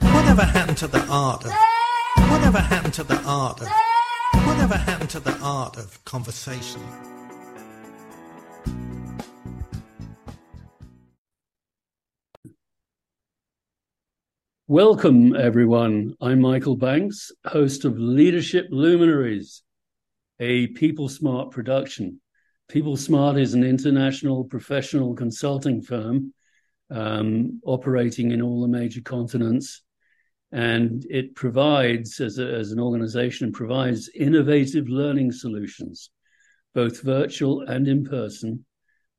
Whatever happened to the art of whatever happened to the art of whatever happened to the art of conversation? Welcome, everyone. I'm Michael Banks, host of Leadership Luminaries, a People Smart production. People Smart is an international professional consulting firm um, operating in all the major continents. And it provides, as, a, as an organization, provides innovative learning solutions, both virtual and in person,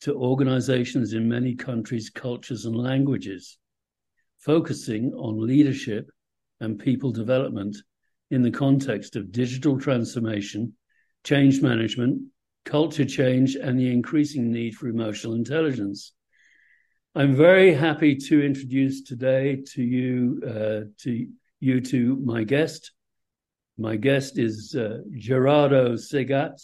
to organizations in many countries, cultures, and languages focusing on leadership and people development in the context of digital transformation, change management, culture change, and the increasing need for emotional intelligence. I'm very happy to introduce today to you uh, to you to my guest. My guest is uh, Gerardo Segat,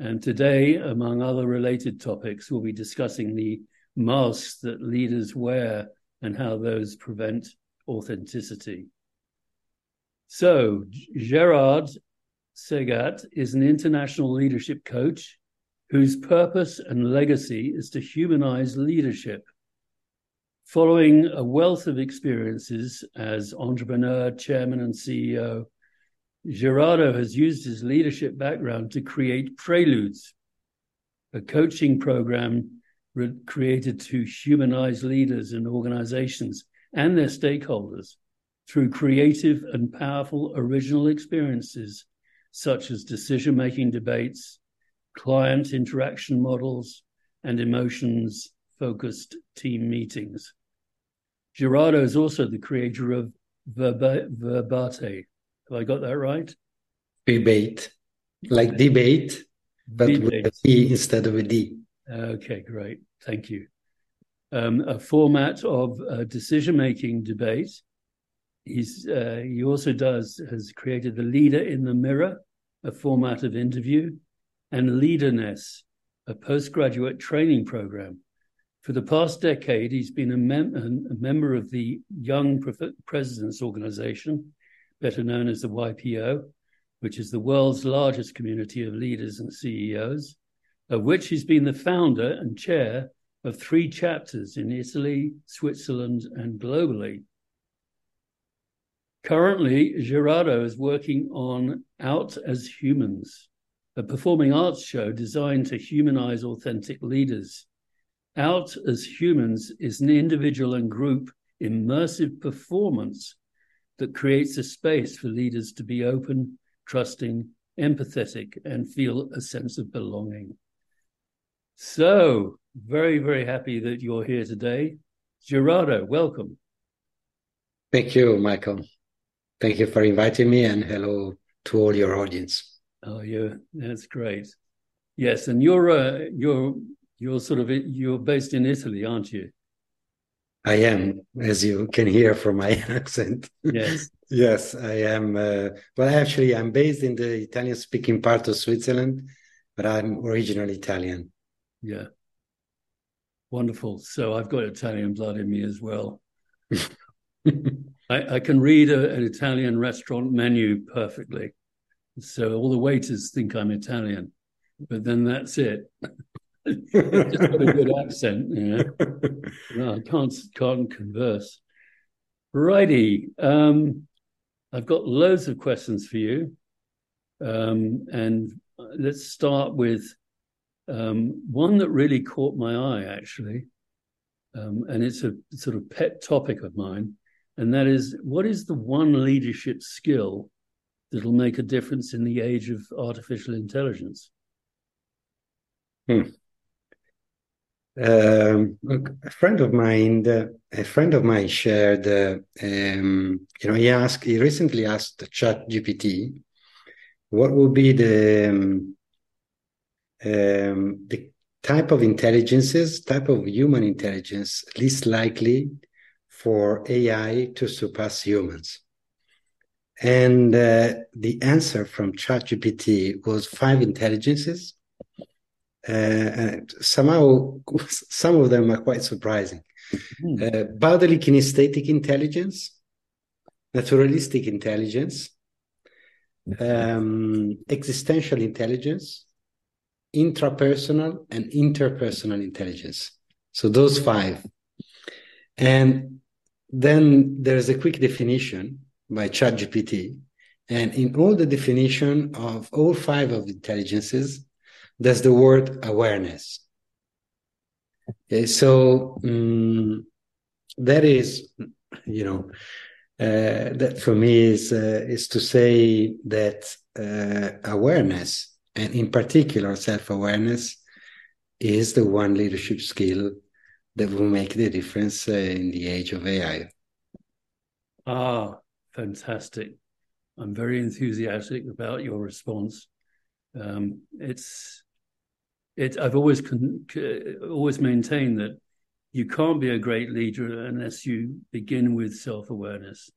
and today, among other related topics, we'll be discussing the masks that leaders wear and how those prevent authenticity. So, Gerard Segat is an international leadership coach whose purpose and legacy is to humanize leadership. Following a wealth of experiences as entrepreneur, chairman, and CEO, Gerardo has used his leadership background to create Preludes, a coaching program re- created to humanize leaders and organizations and their stakeholders through creative and powerful original experiences such as decision making debates, client interaction models, and emotions focused team meetings. Gerardo is also the creator of Verba- Verbate. Have I got that right? Debate, like debate, but debate. with a D instead of a D. Okay, great. Thank you. Um, a format of uh, decision-making debate. He's uh, he also does has created the Leader in the Mirror, a format of interview, and Leaderness, a postgraduate training program. For the past decade, he's been a, mem- a member of the Young Presidents Organization, better known as the YPO, which is the world's largest community of leaders and CEOs of which he's been the founder and chair of three chapters in Italy, Switzerland, and globally. Currently, Gerardo is working on Out as Humans, a performing arts show designed to humanize authentic leaders. Out as Humans is an individual and group immersive performance that creates a space for leaders to be open, trusting, empathetic, and feel a sense of belonging. So, very, very happy that you're here today. Gerardo, welcome. Thank you, Michael. Thank you for inviting me, and hello to all your audience. Oh, yeah, that's great. Yes, and you're uh, you're you're sort of you're based in Italy, aren't you? I am, as you can hear from my accent. Yes. yes, I am. Uh, well, actually, I'm based in the Italian-speaking part of Switzerland, but I'm originally Italian. Yeah. Wonderful. So I've got Italian blood in me as well. I, I, can read a, an Italian restaurant menu perfectly. So all the waiters think I'm Italian, but then that's it. Just got a good accent, you know. No, I can't can't converse. Righty. Um, I've got loads of questions for you. Um, and let's start with um, one that really caught my eye, actually, um, and it's a sort of pet topic of mine, and that is what is the one leadership skill that'll make a difference in the age of artificial intelligence? Hmm. Um, a friend of mine, a friend of mine shared, uh, um, you know, he asked, he recently asked Chat GPT, what would be the um, um, the type of intelligences, type of human intelligence least likely for AI to surpass humans. And uh, the answer from ChatGPT was five intelligences. Uh, somehow, some of them are quite surprising. Mm. Uh, bodily kinesthetic intelligence, naturalistic intelligence, um, existential intelligence, intrapersonal and interpersonal intelligence. So those five. And then there's a quick definition by ChatGPT. And in all the definition of all five of the intelligences, there's the word awareness. Okay, so um, that is, you know, uh, that for me is uh, is to say that uh, awareness, and in particular self awareness, is the one leadership skill that will make the difference uh, in the age of AI. Ah, fantastic! I'm very enthusiastic about your response. Um, it's it. I've always con- always maintained that you can't be a great leader unless you begin with self awareness.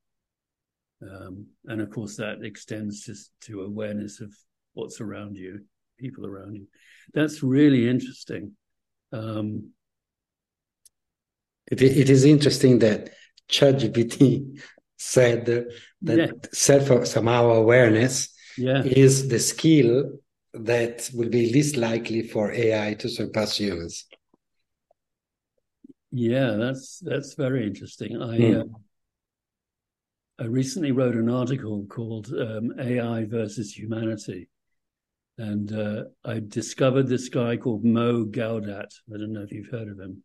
Um, and of course, that extends to, to awareness of what's around you, people around you. That's really interesting. Um, it, it is interesting that ChatGPT said that yeah. self somehow awareness yeah. is the skill that will be least likely for AI to surpass humans. Yeah, that's that's very interesting. I mm. uh, I recently wrote an article called um, "AI versus Humanity," and uh, I discovered this guy called Mo Gaudat. I don't know if you've heard of him.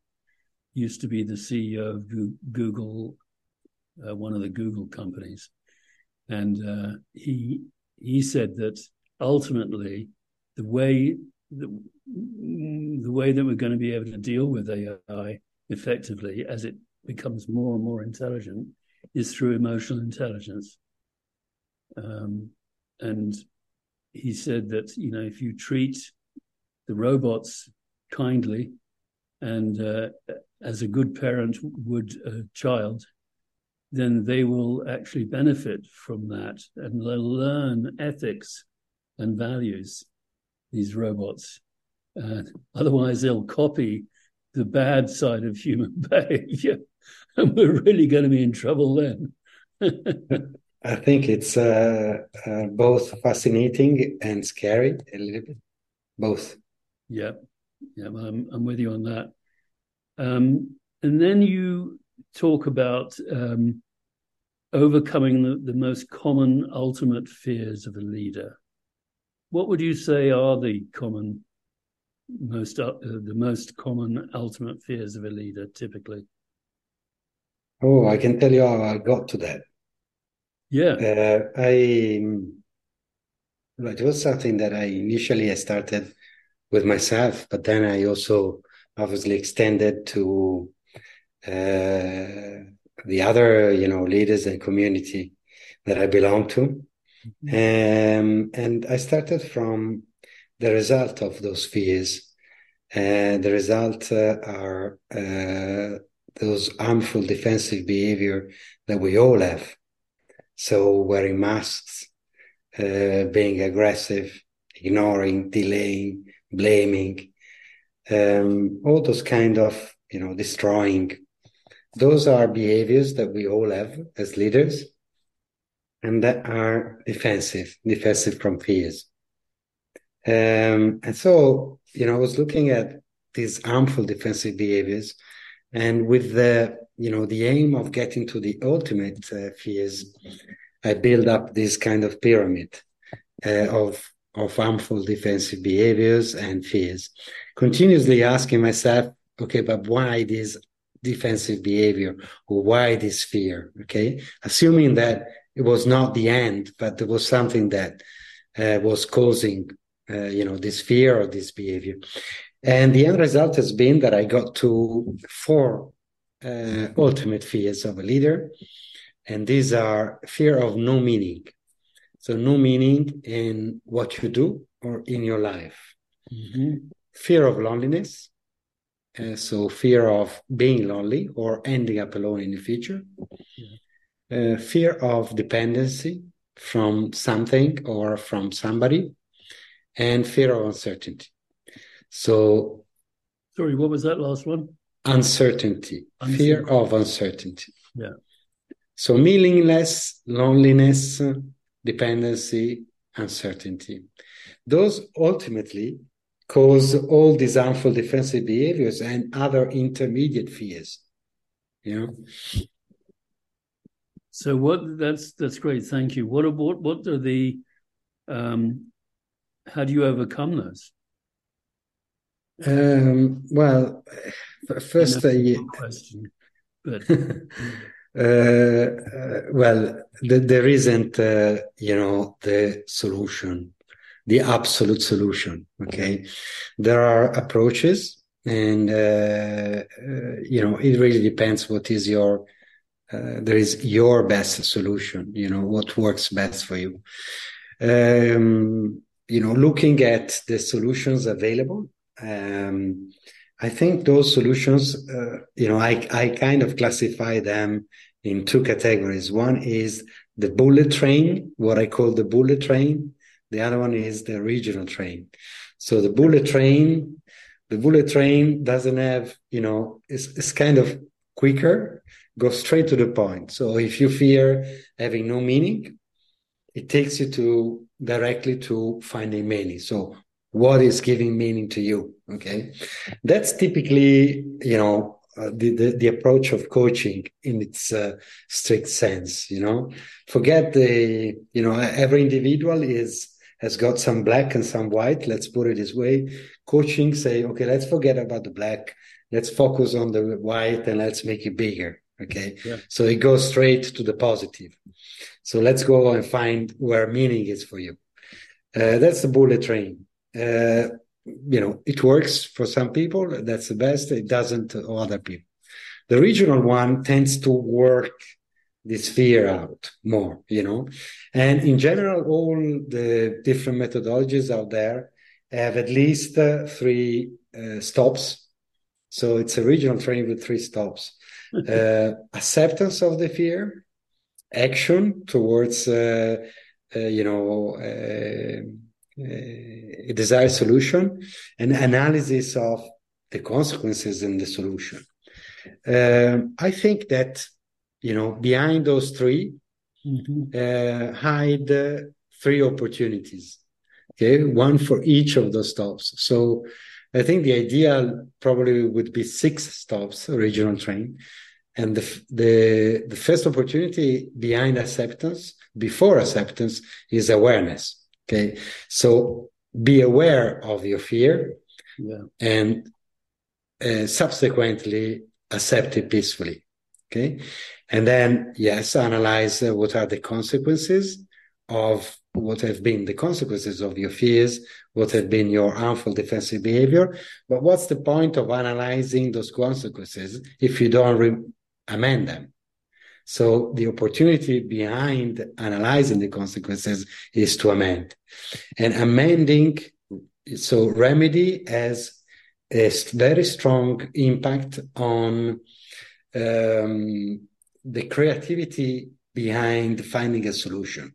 Used to be the CEO of Google, uh, one of the Google companies, and uh, he he said that ultimately the way the, the way that we're going to be able to deal with AI effectively as it becomes more and more intelligent is through emotional intelligence. Um, and he said that you know if you treat the robots kindly and uh, as a good parent would a child, then they will actually benefit from that and they'll learn ethics and values. These robots, uh, otherwise they'll copy the bad side of human behavior. And we're really going to be in trouble then. I think it's uh, uh, both fascinating and scary a little bit. Both. Yeah, yeah, I'm, I'm with you on that. Um, and then you talk about um, overcoming the, the most common ultimate fears of a leader. What would you say are the common most uh, the most common ultimate fears of a leader typically? Oh, I can tell you how I got to that. Yeah, uh, I it was something that I initially I started with myself, but then I also obviously extended to uh, the other you know leaders and community that I belong to. Mm-hmm. Um, and I started from the result of those fears. And the result uh, are uh, those harmful defensive behavior that we all have. So wearing masks, uh, being aggressive, ignoring, delaying, blaming, um, all those kind of, you know, destroying. Those are behaviors that we all have as leaders and that are defensive, defensive from fears. Um, and so, you know, I was looking at these harmful defensive behaviors and with the, you know, the aim of getting to the ultimate uh, fears, I build up this kind of pyramid uh, of, of harmful defensive behaviors and fears, continuously asking myself, okay, but why this defensive behavior or why this fear? Okay. Assuming that it was not the end, but there was something that uh, was causing uh, you know, this fear or this behavior. And the end result has been that I got to four uh, ultimate fears of a leader. And these are fear of no meaning. So, no meaning in what you do or in your life. Mm-hmm. Fear of loneliness. Uh, so, fear of being lonely or ending up alone in the future. Uh, fear of dependency from something or from somebody and fear of uncertainty. So, sorry, what was that last one? Uncertainty, uncertainty. fear of uncertainty. Yeah. So meaningless, loneliness, dependency, uncertainty. Those ultimately cause all these harmful defensive behaviors and other intermediate fears. You know. So what? That's that's great. Thank you. What what what are the? Um, how do you overcome those? Um, well, first, question, but uh, uh, well, the, there isn't, uh, you know, the solution, the absolute solution. Okay, there are approaches, and uh, uh, you know, it really depends what is your. There is your best solution. You know what works best for you. Um, you know, looking at the solutions available um, I think those solutions, uh, you know, I, I kind of classify them in two categories. One is the bullet train, what I call the bullet train. The other one is the regional train. So the bullet train, the bullet train doesn't have, you know, it's, it's kind of quicker, goes straight to the point. So if you fear having no meaning, it takes you to directly to finding meaning. So what is giving meaning to you? Okay. That's typically you know uh, the, the, the approach of coaching in its uh, strict sense you know. Forget the you know every individual is has got some black and some white. Let's put it this way. Coaching say okay let's forget about the black. Let's focus on the white and let's make it bigger okay yeah. so it goes straight to the positive so let's go and find where meaning is for you uh, that's the bullet train uh, you know, it works for some people. That's the best. It doesn't for other people. The regional one tends to work this fear out more, you know. And in general, all the different methodologies out there have at least uh, three uh, stops. So it's a regional training with three stops. Uh, acceptance of the fear, action towards, uh, uh, you know, uh, a desired solution, and analysis of the consequences in the solution. Um, I think that you know behind those 3 mm-hmm. uh, hide uh, three opportunities. Okay, one for each of those stops. So I think the ideal probably would be six stops regional train, and the the the first opportunity behind acceptance before acceptance is awareness Okay. So be aware of your fear yeah. and uh, subsequently accept it peacefully. Okay. And then, yes, analyze uh, what are the consequences of what have been the consequences of your fears, what have been your harmful defensive behavior. But what's the point of analyzing those consequences if you don't re- amend them? So the opportunity behind analyzing the consequences is to amend. And amending, so remedy has a very strong impact on um, the creativity behind finding a solution.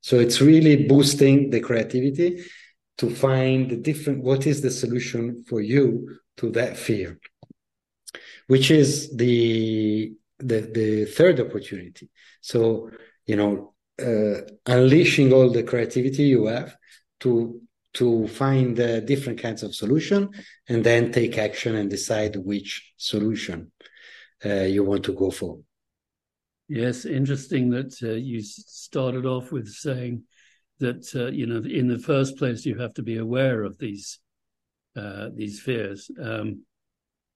So it's really boosting the creativity to find the different, what is the solution for you to that fear, which is the the the third opportunity. So you know, uh, unleashing all the creativity you have to to find uh, different kinds of solution and then take action and decide which solution uh, you want to go for. Yes, interesting that uh, you started off with saying that uh, you know in the first place you have to be aware of these uh, these fears, um,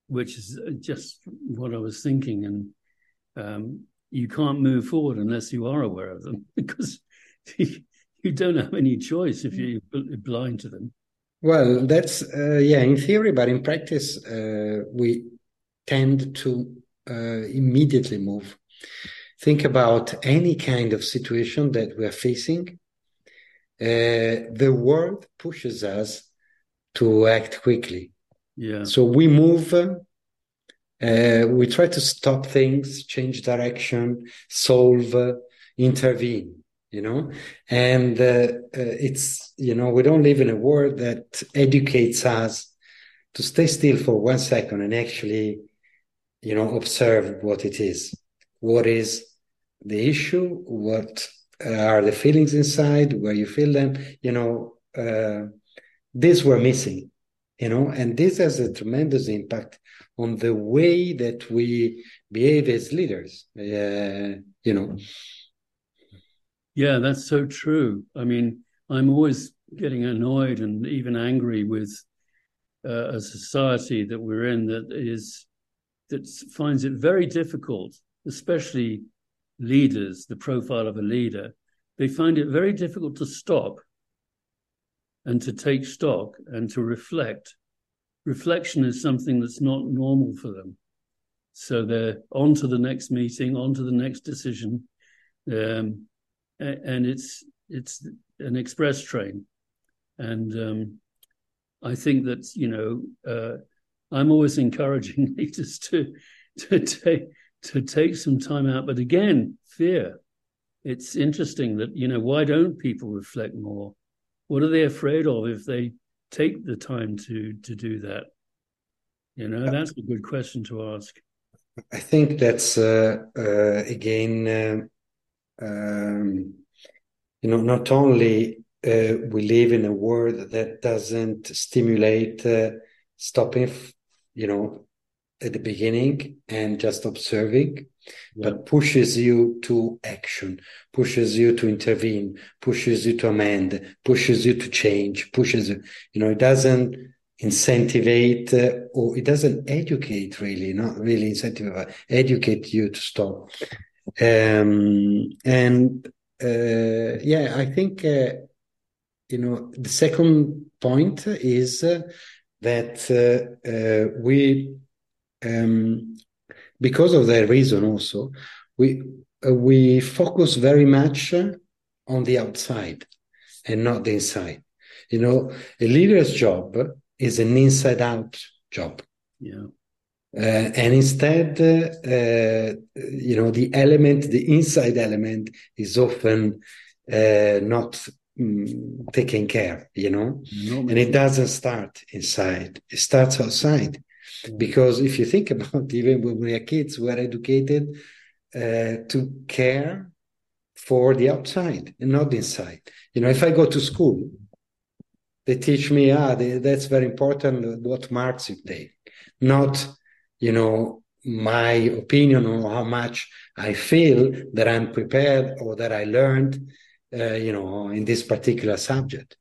which is just what I was thinking and um, you can't move forward unless you are aware of them because you don't have any choice if you're blind to them. Well, that's uh, yeah, in theory, but in practice, uh, we tend to uh, immediately move. Think about any kind of situation that we are facing. Uh, the world pushes us to act quickly. Yeah. So we move uh, we try to stop things, change direction, solve, uh, intervene, you know? And uh, uh, it's, you know, we don't live in a world that educates us to stay still for one second and actually, you know, observe what it is. What is the issue, what are the feelings inside, where you feel them, you know, uh, these were missing, you know, and this has a tremendous impact on the way that we behave as leaders, uh, you know. Yeah, that's so true. I mean, I'm always getting annoyed and even angry with uh, a society that we're in that is that finds it very difficult, especially leaders, the profile of a leader, they find it very difficult to stop and to take stock and to reflect. Reflection is something that's not normal for them. So they're on to the next meeting, on to the next decision. Um, and it's it's an express train. And um, I think that, you know, uh, I'm always encouraging leaders to to take to take some time out. But again, fear. It's interesting that you know why don't people reflect more? What are they afraid of if they take the time to to do that? You know, that's a good question to ask. I think that's uh, uh, again, uh, um, you know, not only uh, we live in a world that doesn't stimulate uh, stopping you know, at the beginning and just observing, yeah. but pushes you to action, pushes you to intervene, pushes you to amend, pushes you to change, pushes you, you know, it doesn't incentivate uh, or it doesn't educate really, not really incentivate, educate you to stop. Um, and uh, yeah, I think, uh, you know, the second point is uh, that uh, uh, we, um, because of that reason also, we uh, we focus very much on the outside and not the inside. You know, a leader's job is an inside-out job. Yeah. Uh, and instead, uh, you know, the element, the inside element, is often uh, not mm, taken care, you know, no, and it doesn't start inside, it starts outside. Because if you think about even when we are kids, we are educated uh, to care for the outside and not the inside. You know, if I go to school, they teach me, ah, they, that's very important what marks you take, not, you know, my opinion on how much I feel that I'm prepared or that I learned uh, you know, in this particular subject.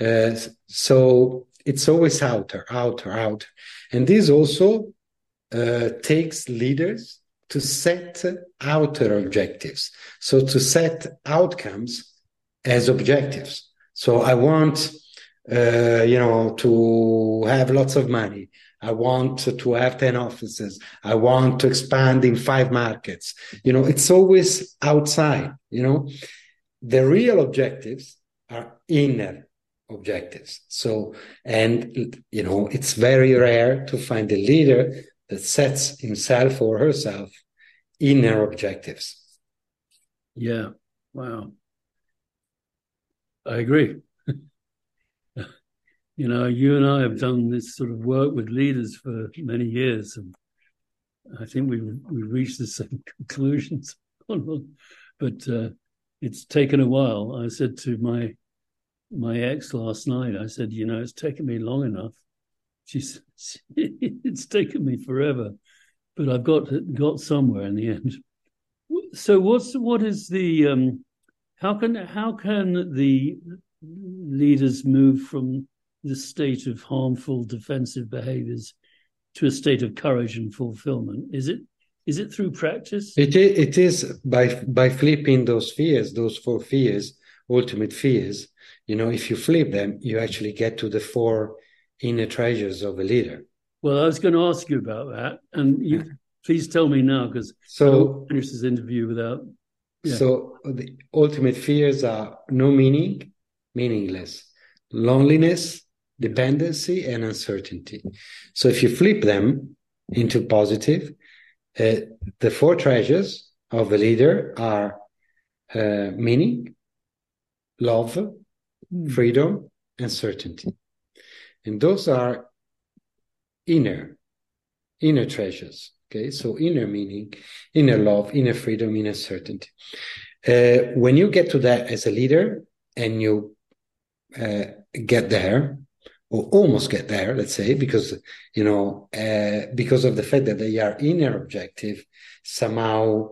Uh, so it's always outer, outer, outer. And this also uh, takes leaders to set outer objectives. So to set outcomes as objectives. So I want, uh, you know, to have lots of money. I want to have 10 offices. I want to expand in five markets. You know, it's always outside, you know the real objectives are inner objectives. So, and you know, it's very rare to find a leader that sets himself or herself inner objectives. Yeah. Wow. I agree. you know, you and I have done this sort of work with leaders for many years, and I think we we reached the same conclusions. but uh, it's taken a while. I said to my my ex last night, I said, you know, it's taken me long enough. She said, it's taken me forever, but I've got got somewhere in the end. So what's what is the um, how can how can the leaders move from the state of harmful defensive behaviors to a state of courage and fulfillment? Is it is it through practice? It, it is by by flipping those fears, those four fears, ultimate fears. You know, if you flip them, you actually get to the four inner treasures of a leader. Well, I was going to ask you about that, and you please tell me now because so finish this interview without. Yeah. So the ultimate fears are no meaning, meaningless, loneliness, dependency, and uncertainty. So if you flip them into positive, uh, the four treasures of a leader are uh, meaning, love. Freedom, and certainty. And those are inner, inner treasures. Okay, so inner meaning, inner love, inner freedom, inner certainty. Uh, when you get to that as a leader and you uh, get there, or almost get there, let's say, because you know, uh, because of the fact that they are inner objective, somehow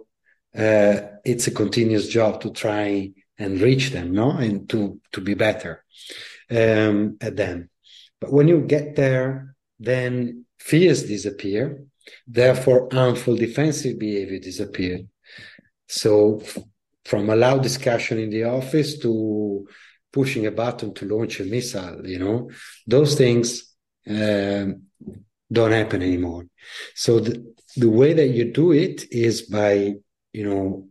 uh, it's a continuous job to try and reach them, no, and to to be better um, at them. But when you get there, then fears disappear. Therefore, harmful defensive behavior disappear. So, f- from a loud discussion in the office to pushing a button to launch a missile, you know, those things um, don't happen anymore. So the, the way that you do it is by, you know,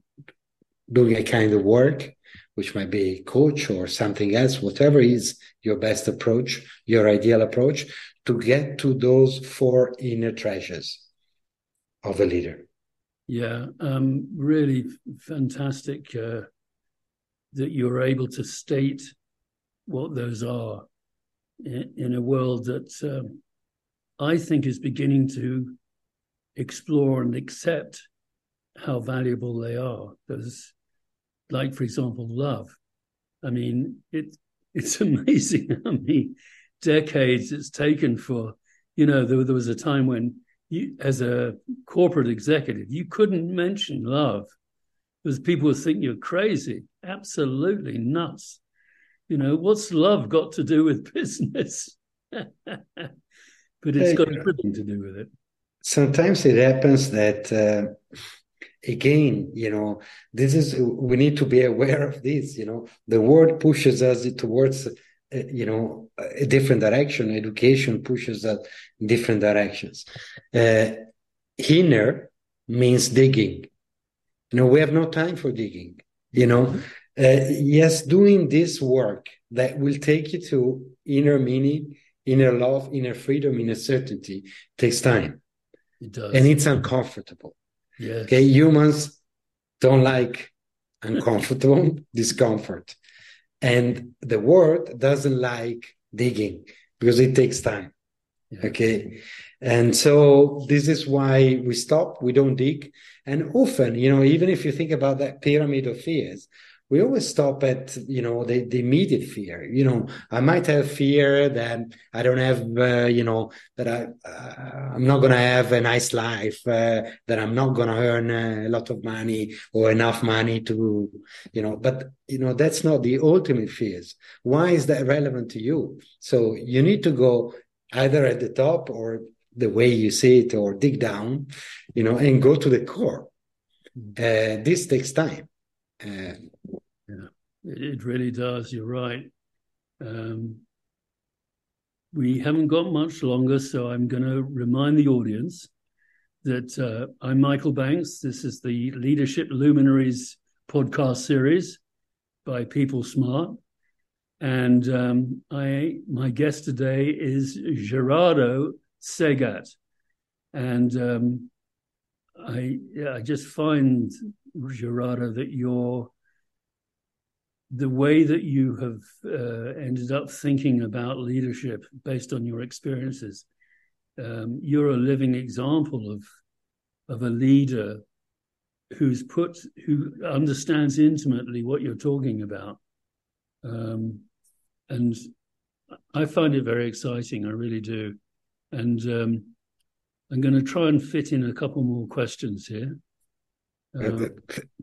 doing a kind of work, which might be a coach or something else, whatever is your best approach, your ideal approach to get to those four inner treasures of a leader. Yeah, um, really fantastic uh, that you're able to state what those are in, in a world that um, I think is beginning to explore and accept how valuable they are. There's, like, for example, love. I mean, it it's amazing how many decades it's taken for, you know, there, there was a time when you, as a corporate executive, you couldn't mention love because people would think you're crazy, absolutely nuts. You know, what's love got to do with business? but it's got everything to do with it. Sometimes it happens that, uh, again, you know, this is, we need to be aware of this, you know, the world pushes us towards, uh, you know, a different direction. Education pushes us in different directions. Uh, inner means digging. You know, we have no time for digging, you know. Uh, yes, doing this work that will take you to inner meaning, inner love, inner freedom, inner certainty takes time. It does. And it's uncomfortable. Yes. Okay. Humans don't like uncomfortable discomfort. And the world doesn't like digging because it takes time. Okay. And so this is why we stop, we don't dig. And often, you know, even if you think about that pyramid of fears, we always stop at, you know, the, the immediate fear. You know, I might have fear that I don't have, uh, you know, that I, uh, I'm not going to have a nice life, uh, that I'm not going to earn a lot of money or enough money to, you know, but, you know, that's not the ultimate fears. Why is that relevant to you? So you need to go either at the top or the way you see it or dig down, you know, and go to the core. Uh, this takes time. It, it really does. You're right. Um, we haven't got much longer, so I'm going to remind the audience that uh, I'm Michael Banks. This is the Leadership Luminaries podcast series by People Smart, and um, I my guest today is Gerardo Segat, and um, I I just find Gerardo that you're the way that you have uh, ended up thinking about leadership based on your experiences, um, you're a living example of of a leader who's put who understands intimately what you're talking about, um, and I find it very exciting. I really do, and um, I'm going to try and fit in a couple more questions here. Uh,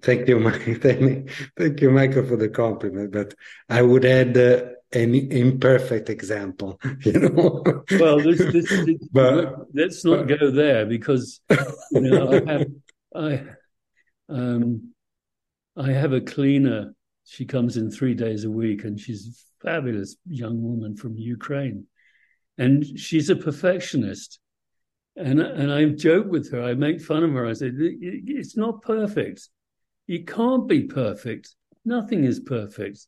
thank you. Thank, thank you, Michael, for the compliment. But I would add uh, an imperfect example. You know. well, this, this, this, but, let's not but, go there because you know I have I um I have a cleaner. She comes in three days a week, and she's a fabulous young woman from Ukraine, and she's a perfectionist. And and I joke with her. I make fun of her. I say it's not perfect. You can't be perfect. Nothing is perfect.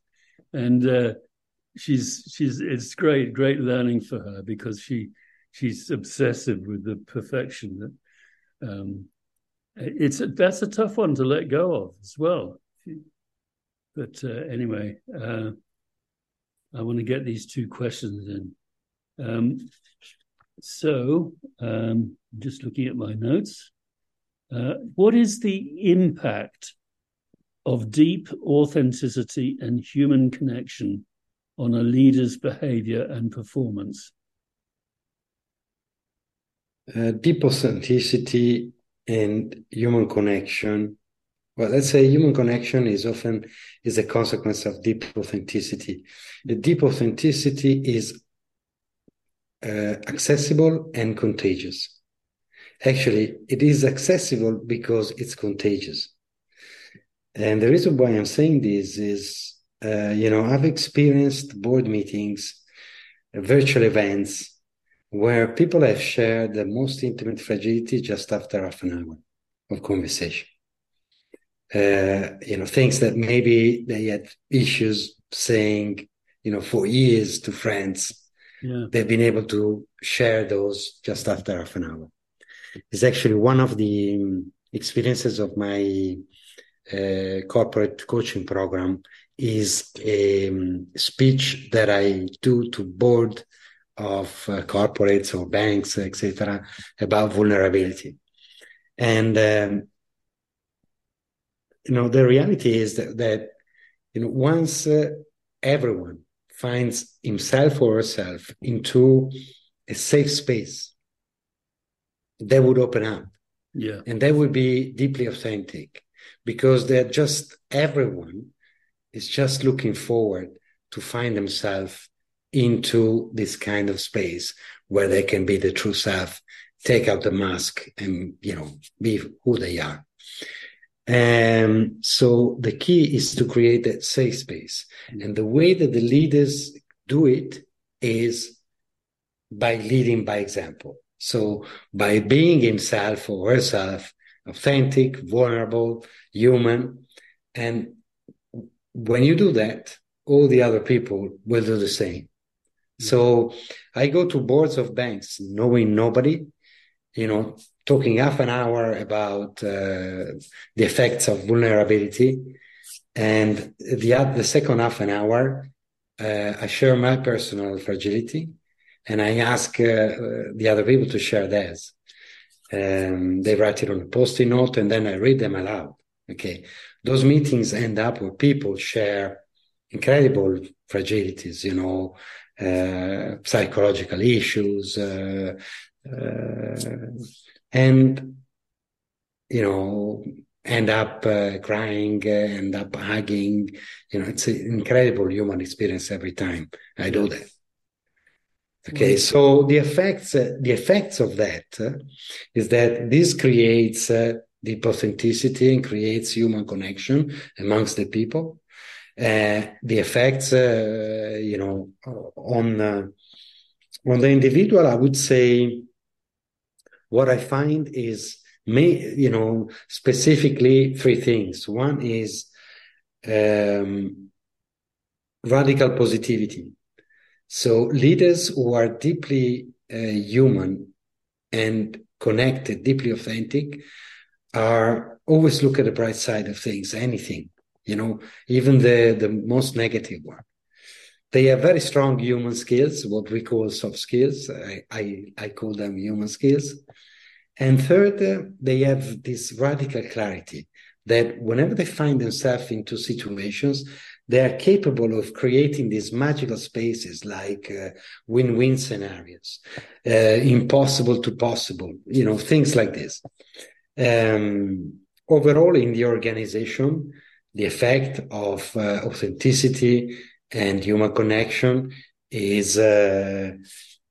And uh, she's she's it's great, great learning for her because she she's obsessive with the perfection. That um, it's that's a tough one to let go of as well. But uh, anyway, uh, I want to get these two questions in. Um, so, um, just looking at my notes. Uh, what is the impact of deep authenticity and human connection on a leader's behavior and performance? Uh, deep authenticity and human connection well let's say human connection is often is a consequence of deep authenticity the deep authenticity is uh, accessible and contagious actually it is accessible because it's contagious and the reason why i'm saying this is uh, you know i've experienced board meetings virtual events where people have shared the most intimate fragility just after half an hour of conversation. Uh, you know, things that maybe they had issues saying, you know, for years to friends. Yeah. They've been able to share those just after half an hour. It's actually one of the um, experiences of my uh, corporate coaching program is a um, speech that I do to board of uh, corporates or banks, etc., about vulnerability. And um, you know, the reality is that, that you know, once uh, everyone finds himself or herself into a safe space, they would open up. Yeah. And they would be deeply authentic because they're just everyone is just looking forward to find themselves into this kind of space where they can be the true self, take out the mask and, you know, be who they are. And so the key is to create that safe space. Mm-hmm. And the way that the leaders do it is by leading by example. So by being himself or herself, authentic, vulnerable, human. And when you do that, all the other people will do the same. Mm-hmm. So I go to boards of banks knowing nobody, you know, talking half an hour about uh, the effects of vulnerability. And the, the second half an hour, uh, I share my personal fragility and I ask uh, the other people to share theirs. Um, they write it on a post-it note and then I read them aloud. Okay. Those meetings end up where people share incredible fragilities, you know, uh, psychological issues, uh, uh, and you know end up uh, crying, uh, end up hugging. You know, it's an incredible human experience every time I do that. Okay, so the effects, uh, the effects of that is that this creates deep authenticity and creates human connection amongst the people. Uh, the effects, uh, you know, on uh, on the individual, I would say what I find is, may, you know, specifically three things. One is um, radical positivity. So leaders who are deeply uh, human and connected, deeply authentic, are always look at the bright side of things, anything you know, even the, the most negative one. They have very strong human skills, what we call soft skills. I, I, I call them human skills. And third, uh, they have this radical clarity that whenever they find themselves into situations, they are capable of creating these magical spaces like uh, win-win scenarios, uh, impossible to possible, you know, things like this. Um, overall, in the organization, the effect of uh, authenticity and human connection is uh,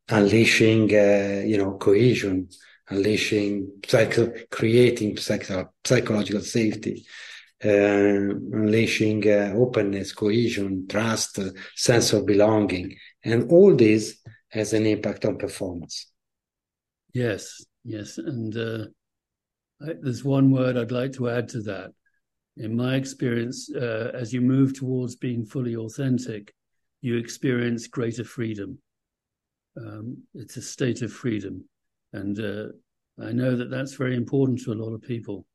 unleashing, uh, you know, cohesion, unleashing, psycho- creating psycho- psychological safety, uh, unleashing uh, openness, cohesion, trust, sense of belonging, and all this has an impact on performance. Yes, yes, and uh, I, there's one word I'd like to add to that in my experience, uh, as you move towards being fully authentic, you experience greater freedom. Um, it's a state of freedom. And uh, I know that that's very important to a lot of people.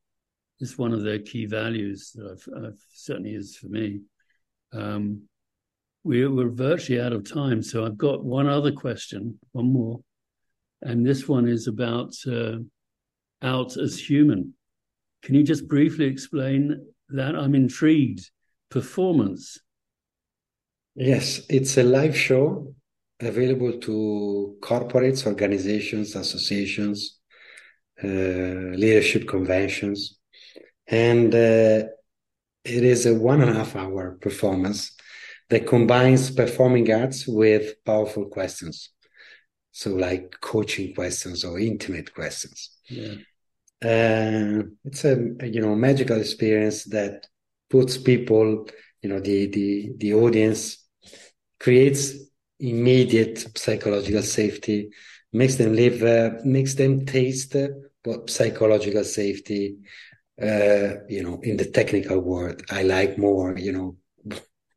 It's one of their key values that I've, I've certainly is for me. Um, we, we're virtually out of time, so I've got one other question, one more. And this one is about uh, out as human Can you just briefly explain that? I'm intrigued. Performance. Yes, it's a live show available to corporates, organizations, associations, uh, leadership conventions. And uh, it is a one and a half hour performance that combines performing arts with powerful questions. So, like coaching questions or intimate questions. Yeah. Uh, it's a you know magical experience that puts people, you know, the the the audience creates immediate psychological safety, makes them live, uh, makes them taste what psychological safety, uh, you know, in the technical world I like more, you know,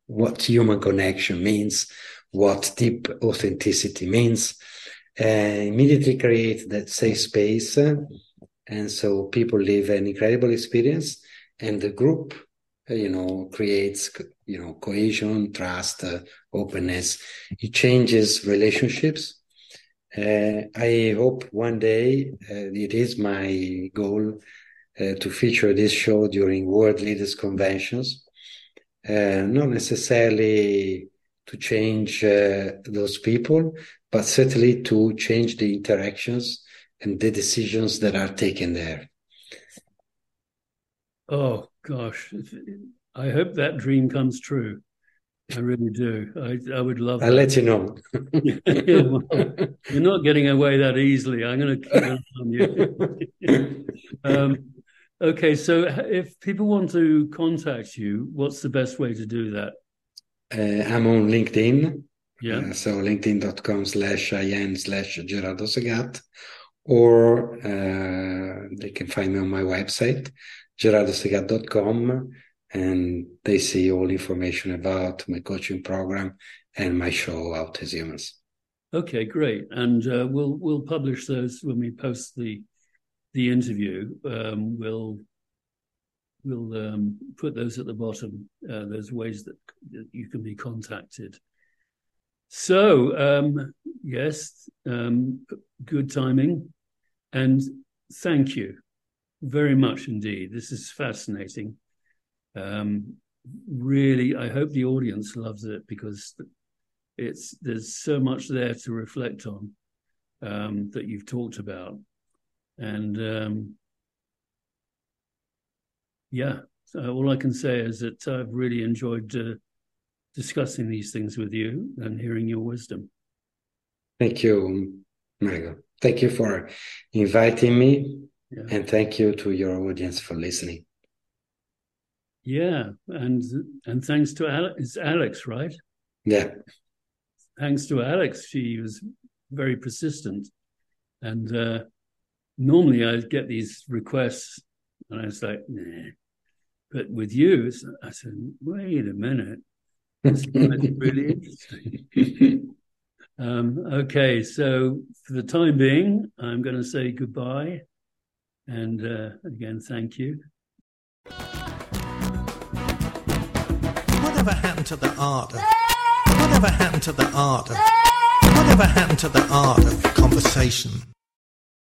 what human connection means, what deep authenticity means, uh, immediately create that safe space. And so people live an incredible experience and the group, uh, you know, creates, you know, cohesion, trust, uh, openness. It changes relationships. Uh, I hope one day uh, it is my goal uh, to feature this show during World Leaders Conventions. Uh, not necessarily to change those people, but certainly to change the interactions and the decisions that are taken there. Oh gosh, I hope that dream comes true. I really do. I, I would love. I'll that. let you know. Yeah, well, you're not getting away that easily. I'm going to keep an on you. um, okay, so if people want to contact you, what's the best way to do that? Uh, I'm on LinkedIn. Yeah. Uh, so linkedin.com slash in slash Gerardo Segat, or uh, they can find me on my website, gerardosegat.com, and they see all information about my coaching program and my show Out as Humans. Okay, great. And uh, we'll we'll publish those when we post the the interview. Um, we'll we'll um, put those at the bottom. Uh, there's ways that, that you can be contacted. So um, yes, um, good timing, and thank you very much indeed. This is fascinating. Um, really, I hope the audience loves it because it's there's so much there to reflect on um, that you've talked about, and um, yeah, so all I can say is that I've really enjoyed uh, discussing these things with you and hearing your wisdom. Thank you, Michael. Thank you for inviting me, Yeah. and thank you to your audience for listening. Yeah, and and thanks to Alex, it's Alex, right? Yeah, Thanks to Alex, she was very persistent, and uh, normally I get these requests, and I was like, nah. But with you, I said, wait a minute, this is really interesting. Um, okay, so for the time being, I'm going to say goodbye, and uh, again, thank you. Whatever happened to the art of? Whatever happened to the art of? Whatever happened to the art of conversation?